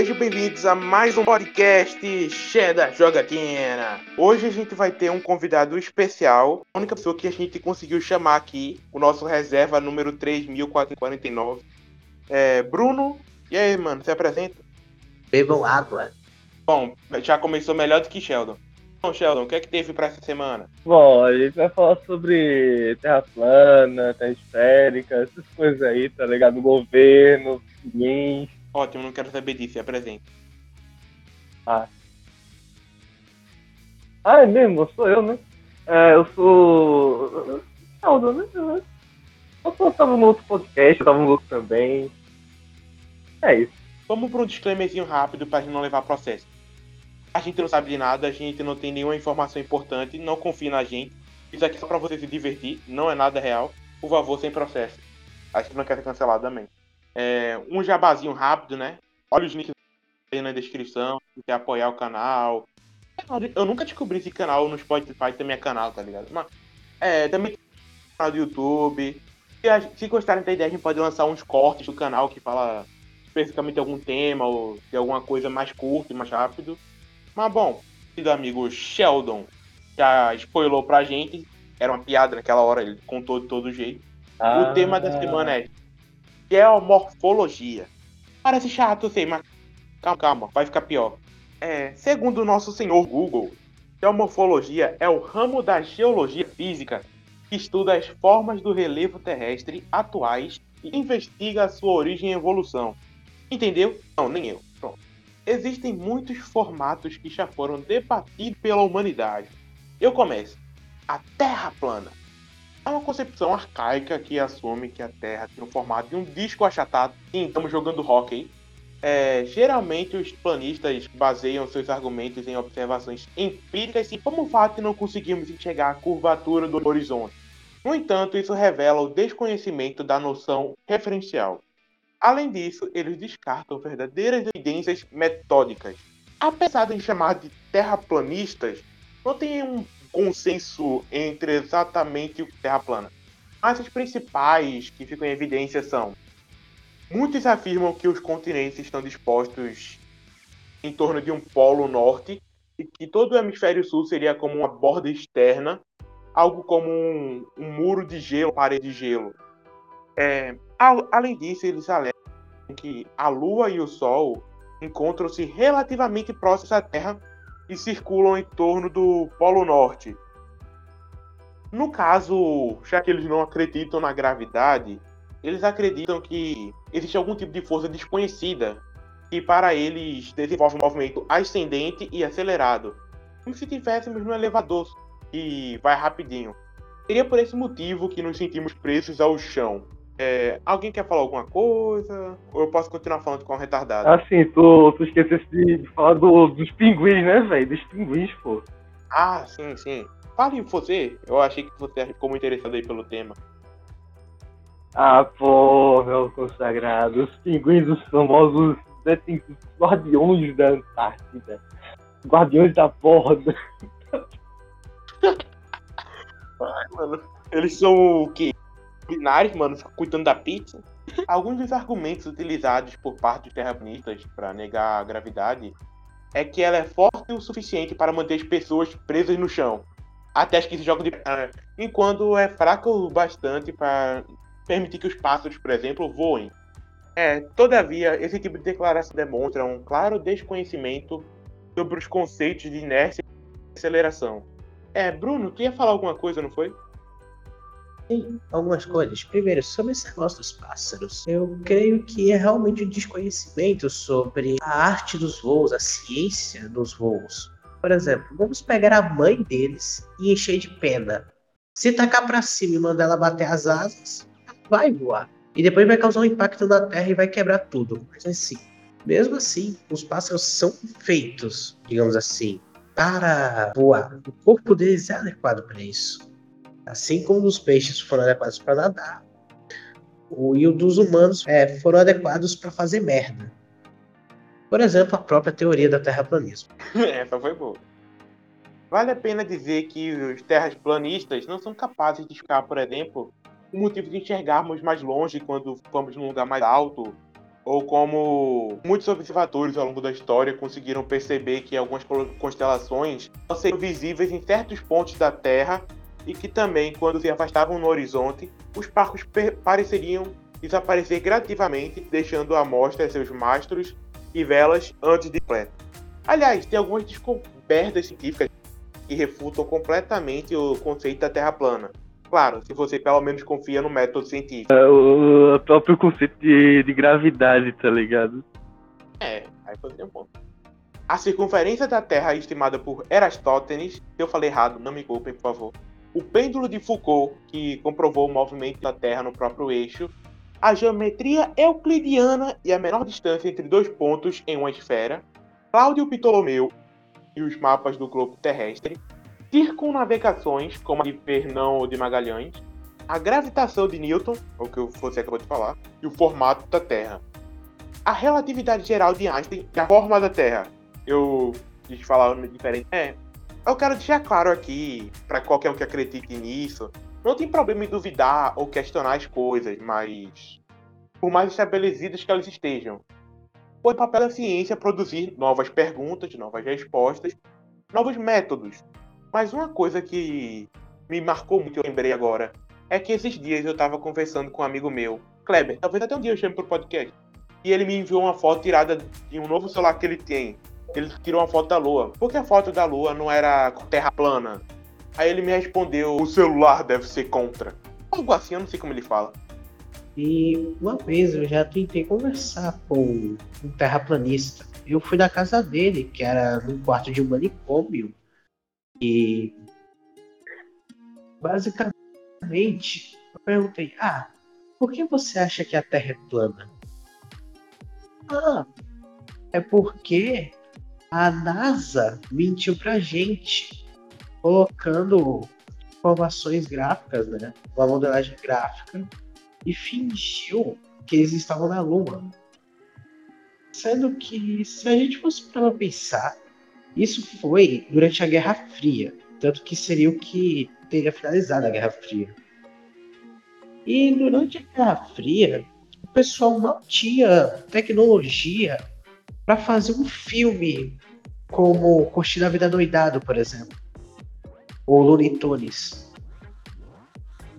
Sejam bem-vindos a mais um podcast Cheddar Jogatina. Hoje a gente vai ter um convidado especial, a única pessoa que a gente conseguiu chamar aqui, o nosso reserva número 3449. É Bruno. E aí, mano, se apresenta? Bebam água. Bom, já começou melhor do que Sheldon. Bom, Sheldon, o que é que teve pra essa semana? Bom, a gente vai falar sobre terra plana, terra esférica, essas coisas aí, tá ligado? Governo, ninguém. Ótimo, não quero saber disso, se apresenta. Ah. Ah, é mesmo? Sou eu, né? É, eu sou. Aldo, né? Eu tava no outro podcast, eu tava no outro também. É isso. Vamos para um disclaimerzinho rápido pra gente não levar processo. A gente não sabe de nada, a gente não tem nenhuma informação importante, não confie na gente. Isso aqui é só pra você se divertir, não é nada real. Por favor, sem processo. A gente não quer ser cancelado também. É, um jabazinho rápido, né? Olha os links aí na descrição, se quer apoiar o canal. Eu nunca descobri esse canal no Spotify também é canal, tá ligado? Mas, é, também tem canal do YouTube. Se, se gostarem da ideia, a gente pode lançar uns cortes do canal que fala especificamente de algum tema ou de alguma coisa mais curta e mais rápido. Mas bom, querido amigo Sheldon já spoilou pra gente. Era uma piada naquela hora, ele contou de todo jeito. O tema da semana é geomorfologia. Parece chato, sei, mas calma, calma, vai ficar pior. É, segundo o nosso senhor Google, geomorfologia é o ramo da geologia física que estuda as formas do relevo terrestre atuais e investiga a sua origem e evolução. Entendeu? Não, nem eu. Pronto. Existem muitos formatos que já foram debatidos pela humanidade. Eu começo. A Terra plana. É uma concepção arcaica que assume que a Terra tem o formato de um disco achatado. Sim, estamos jogando hockey. É, geralmente os planistas baseiam seus argumentos em observações empíricas e como fato de não conseguirmos enxergar a curvatura do horizonte. No entanto, isso revela o desconhecimento da noção referencial. Além disso, eles descartam verdadeiras evidências metódicas. Apesar de chamar de terraplanistas, não tem um consenso entre exatamente o é terra plana. Mas as principais que ficam em evidência são: muitos afirmam que os continentes estão dispostos em torno de um polo norte e que todo o hemisfério sul seria como uma borda externa, algo como um, um muro de gelo, parede de gelo. É, al- além disso, eles alegam que a Lua e o Sol encontram-se relativamente próximos à Terra e circulam em torno do Polo Norte. No caso, já que eles não acreditam na gravidade, eles acreditam que existe algum tipo de força desconhecida que para eles desenvolve um movimento ascendente e acelerado, como se estivéssemos no elevador e vai rapidinho. Seria por esse motivo que nos sentimos presos ao chão. É, alguém quer falar alguma coisa? Ou eu posso continuar falando com o retardado? Assim, tu, tu esquecesse de, de falar do- dos pinguins, né, velho? Dos pinguins, pô. Ah, sim, sim. Fale você. Eu achei que você ficou muito interessado aí pelo tema. Ah, pô, meu consagrado. Os pinguins, os famosos detentos guardiões da Antártida. Guardiões da borda. Ai, mano. Eles são o quê? Binários, mano, ficam cuidando da pizza. Alguns dos argumentos utilizados por parte dos terraplanistas para negar a gravidade é que ela é forte o suficiente para manter as pessoas presas no chão. Até que se jogam de. ah, enquanto é fraca o bastante para permitir que os pássaros, por exemplo, voem. É, todavia, esse tipo de declaração demonstra um claro desconhecimento sobre os conceitos de inércia e aceleração. É, Bruno, tu ia falar alguma coisa, não foi? Tem algumas coisas. Primeiro, sobre esse negócio dos pássaros. Eu creio que é realmente um desconhecimento sobre a arte dos voos, a ciência dos voos. Por exemplo, vamos pegar a mãe deles e encher de pena. Se tacar pra cima e mandar ela bater as asas, vai voar. E depois vai causar um impacto na Terra e vai quebrar tudo. Mas assim, mesmo assim, os pássaros são feitos, digamos assim, para voar. O corpo deles é adequado para isso. Assim como os peixes foram adequados para nadar, o e o dos humanos é, foram adequados para fazer merda. Por exemplo, a própria teoria da terraplanismo. Essa foi boa. Vale a pena dizer que os terraplanistas não são capazes de explicar, por exemplo, o motivo de enxergarmos mais longe quando vamos num lugar mais alto, ou como muitos observadores ao longo da história conseguiram perceber que algumas constelações seriam visíveis em certos pontos da Terra e que também, quando se afastavam no horizonte, os barcos pareceriam desaparecer gradativamente, deixando à mostra seus mastros e velas antes de completo. Aliás, tem algumas descobertas científicas que refutam completamente o conceito da Terra plana. Claro, se você pelo menos confia no método científico. É, o, próprio conceito de, de gravidade, tá ligado? É, aí pode um ponto. A circunferência da Terra estimada por Erastótenes, se eu falei errado, não me culpem, por favor. O pêndulo de Foucault, que comprovou o movimento da Terra no próprio eixo. A geometria euclidiana e a menor distância entre dois pontos em uma esfera. Cláudio Ptolomeu e os mapas do globo terrestre circunnavegações, como a de Fernão ou de Magalhães, a gravitação de Newton, o que você acabou de falar, e o formato da Terra. A relatividade geral de Einstein e a forma da Terra. Eu quis falar diferente. É, eu quero deixar claro aqui, para qualquer um que acredite nisso, não tem problema em duvidar ou questionar as coisas, mas por mais estabelecidas que elas estejam. Foi papel da ciência produzir novas perguntas, novas respostas, novos métodos, mas uma coisa que me marcou muito, eu lembrei agora, é que esses dias eu tava conversando com um amigo meu, Kleber, talvez até um dia eu chame pro podcast, e ele me enviou uma foto tirada de um novo celular que ele tem. Ele tirou uma foto da lua. Por que a foto da lua não era terra plana? Aí ele me respondeu: o celular deve ser contra. Algo assim, eu não sei como ele fala. E uma vez eu já tentei conversar com um terraplanista. Eu fui na casa dele, que era no quarto de um manicômio, e basicamente eu perguntei, ah, por que você acha que a Terra é plana? Ah, é porque a NASA mentiu pra gente, colocando informações gráficas, né? Uma modelagem gráfica, e fingiu que eles estavam na Lua. Sendo que, se a gente fosse para pensar, isso foi durante a Guerra Fria, tanto que seria o que teria finalizado a Guerra Fria. E durante a Guerra Fria, o pessoal não tinha tecnologia para fazer um filme como Curtir a Vida Doidado, por exemplo, ou Looney Tunes.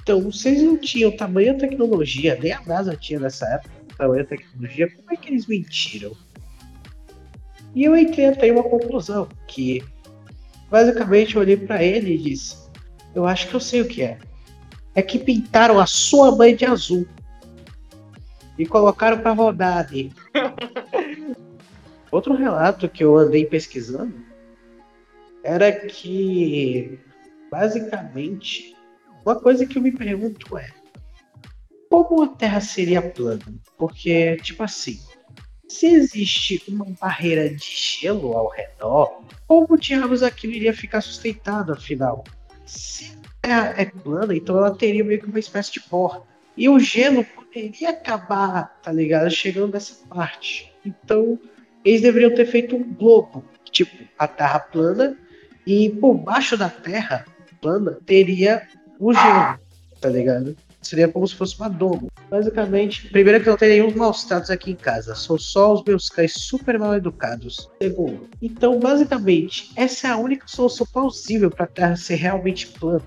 Então, vocês não tinham tamanha tecnologia, nem a NASA tinha nessa época tamanha tecnologia, como é que eles mentiram? E eu entrei até uma conclusão, que basicamente eu olhei para ele e disse: Eu acho que eu sei o que é. É que pintaram a sua mãe de azul e colocaram para rodar ali. Outro relato que eu andei pesquisando era que, basicamente, uma coisa que eu me pergunto é: como a Terra seria plana? Porque, tipo assim, se existe uma barreira de gelo ao redor, como diabos aquilo iria ficar sustentado afinal? Se a é plana, então ela teria meio que uma espécie de porta. E o gelo poderia acabar, tá ligado? Chegando nessa parte. Então, eles deveriam ter feito um globo, tipo, a Terra plana, e por baixo da Terra plana teria o gelo, tá ligado? Seria como se fosse uma domo. Basicamente, primeiro que eu não tenho nenhum maus tratos aqui em casa. São só os meus cães super mal educados. Segundo, então basicamente, essa é a única solução plausível para a Terra ser realmente plana.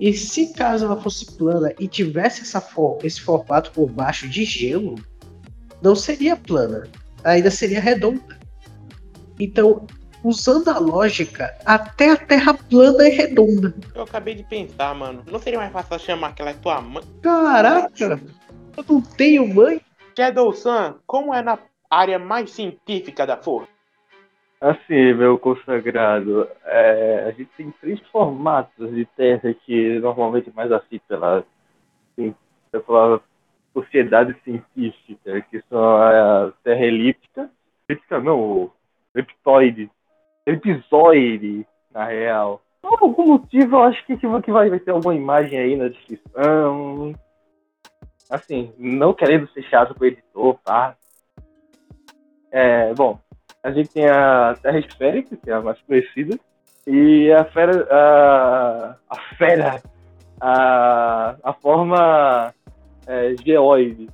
E se caso ela fosse plana e tivesse essa for esse formato por baixo de gelo, não seria plana, ainda seria redonda. Então, usando a lógica, até a Terra plana é redonda. Eu acabei de pensar, mano. Não seria mais fácil chamar aquela é tua mãe? Caraca! Eu não tenho mãe? Shadow-san, como é na área mais científica da força? Assim, meu consagrado, é, a gente tem três formatos de terra que normalmente mais assim pela assim, pela sociedade científica, que são a terra elíptica, elíptica não, leptoide, episódio, na real. Por algum motivo, eu acho que, que vai, vai ter alguma imagem aí na descrição. Assim, não querendo ser chato com o editor, tá? É, bom, a gente tem a Terra Esférica, que é a mais conhecida, e a fera. A, a fera. A, a forma é, geoide.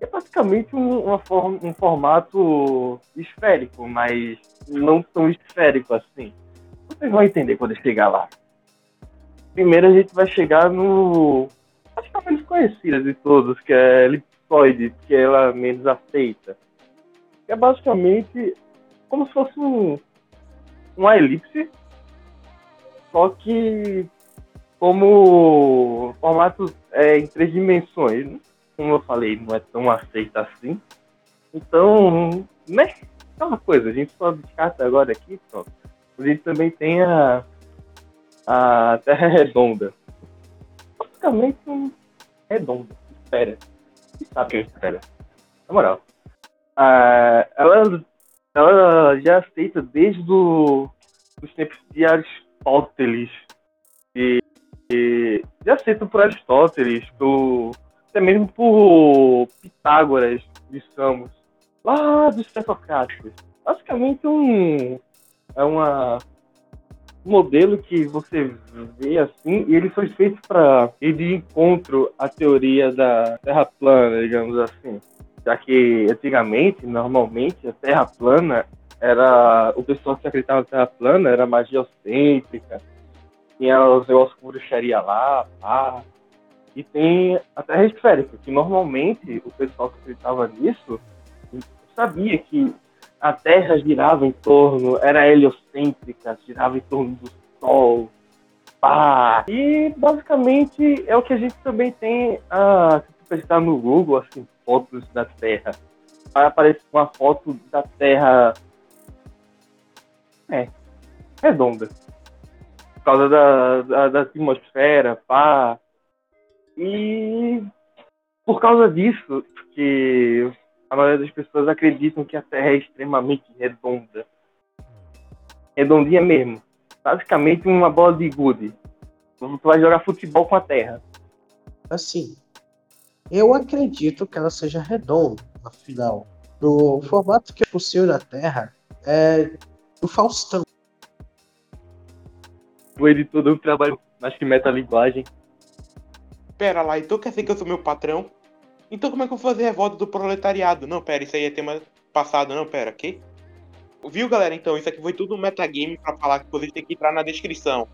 É basicamente um, uma forma, um formato esférico, mas não tão esférico assim. Vocês vão entender quando chegar lá. Primeiro a gente vai chegar no. Acho que é a menos conhecida de todos, que é elipsoide, que ela menos aceita. É basicamente como se fosse um, uma elipse, só que como formato é, em três dimensões. Né? Como eu falei, não é tão aceita assim. Então, né? É uma coisa, a gente só descarta agora aqui, pronto. A gente também tem a, a Terra Redonda. Basicamente um redonda. Espera. Sabe o que espera. Na moral. Ah, ela, ela já aceita desde os tempos de Aristóteles. E, e já por Aristóteles, por, até mesmo por Pitágoras de Samos. Lá dos pré-socráticos. Basicamente um, é uma modelo que você vê assim, e ele foi feito para ir de encontro à teoria da Terra plana, digamos assim. Já que antigamente, normalmente, a Terra plana era. O pessoal que acreditava na Terra plana era mais geocêntrica, tinha os negócios com bruxaria lá, pá. E tem a Terra esférica, que normalmente o pessoal que acreditava nisso sabia que a Terra girava em torno, era heliocêntrica, girava em torno do Sol. Pá. E basicamente é o que a gente também tem, ah, se pesquisar no Google, assim, fotos da Terra. Vai aparecer uma foto da Terra é, redonda. Por causa da, da, da atmosfera, pá. E por causa disso, que a maioria das pessoas acreditam que a Terra é extremamente redonda. Redondinha mesmo. Basicamente uma bola de gude. Tu vai jogar futebol com a Terra. Assim, eu acredito que ela seja redonda, afinal. No formato que é possível da Terra é do Faustão. O editor do trabalho, acho que metalinguagem. Pera lá, então quer dizer que eu sou meu patrão? Então como é que eu vou fazer revolta do proletariado? Não, pera, isso aí é tema passado, não, pera, que? Viu, galera? Então, isso aqui foi tudo um metagame pra falar que vocês têm que entrar na descrição.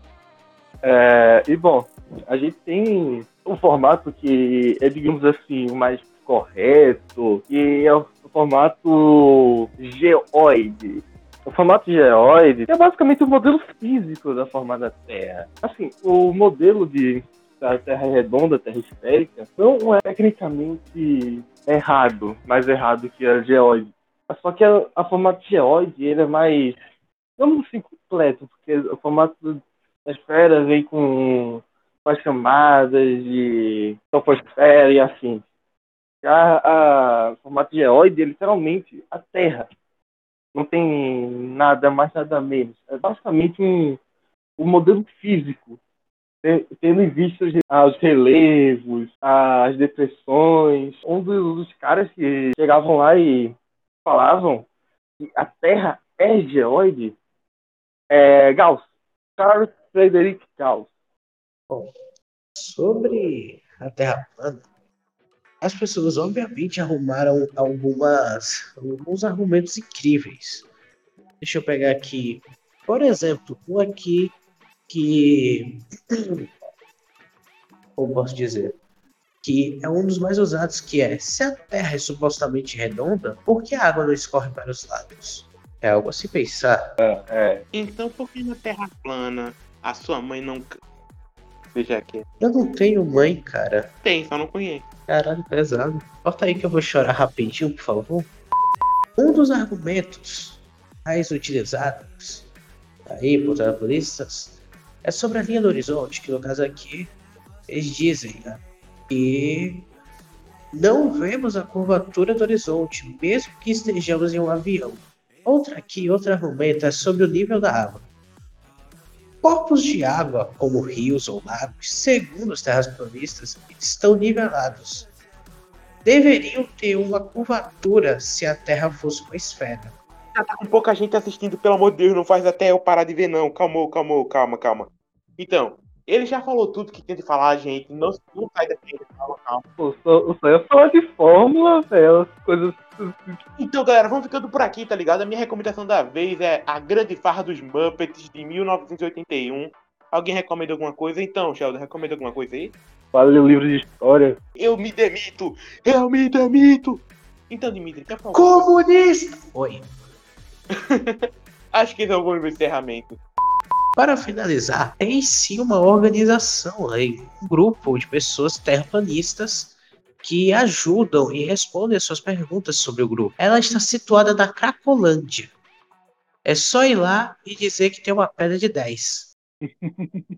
É, e bom, a gente tem um formato que é, digamos assim, o mais correto, que é o formato geoide. O formato geoide é basicamente o modelo físico da forma da Terra. Assim, o modelo de da Terra redonda, Terra esférica, não é tecnicamente errado, mais errado que a geóide. Só que a, a formato geóide ele é mais, não assim, completo, porque o formato da esfera vem com, as camadas de troposfera e assim. Já a formato geóide é literalmente a Terra. Não tem nada mais, nada menos. É basicamente um, um modelo físico tendo em vista os relevos, as depressões. Um dos, caras que chegavam lá e falavam que a Terra é geoide é Gauss, Charles Frederick Gauss. Bom, sobre a Terra plana, as pessoas obviamente arrumaram algumas, alguns argumentos incríveis. Deixa eu pegar aqui, por exemplo, um aqui que. Como posso dizer? Que é um dos mais usados, que é se a Terra é supostamente redonda, por que a água não escorre para os lados? É algo a se pensar. É, é. Então por que na Terra plana a sua mãe não. Eu não tenho mãe, cara. Tem, só não conheço. Caralho, pesado. Bota aí que eu vou chorar rapidinho, por favor. Um dos argumentos mais utilizados aí por terroristas é sobre a linha do horizonte, que no caso aqui eles dizem né, que não vemos a curvatura do horizonte, mesmo que estejamos em um avião. Outra aqui, outro argumento é sobre o nível da água. Corpos de água, como rios ou lagos, segundo os terraplanistas, estão nivelados. Deveriam ter uma curvatura se a Terra fosse uma esfera. tá com pouca gente assistindo, pelo amor de Deus, não faz até eu parar de ver, não. Calma, calma, calma, calma. Então, Ele já falou tudo que tem de falar, gente. Não, não sai daqui. O sonho é falar de fórmula, velho. As coisas. Então, galera, vamos ficando por aqui, tá ligado? A minha recomendação da vez é A Grande Farra dos Muppets, de 1981. Alguém recomenda alguma coisa? Então, Sheldon, recomenda alguma coisa aí? Fala o livro de história. Eu me demito! Eu me demito! Então, Dimitri, quer falar? Comunista! Oi. Acho que esse é o bom encerramento. Para finalizar, tem sim uma organização aí, um grupo de pessoas terraplanistas que ajudam e respondem as suas perguntas sobre o grupo. Ela está situada na Cracolândia. É só ir lá e dizer que tem uma pedra de 10.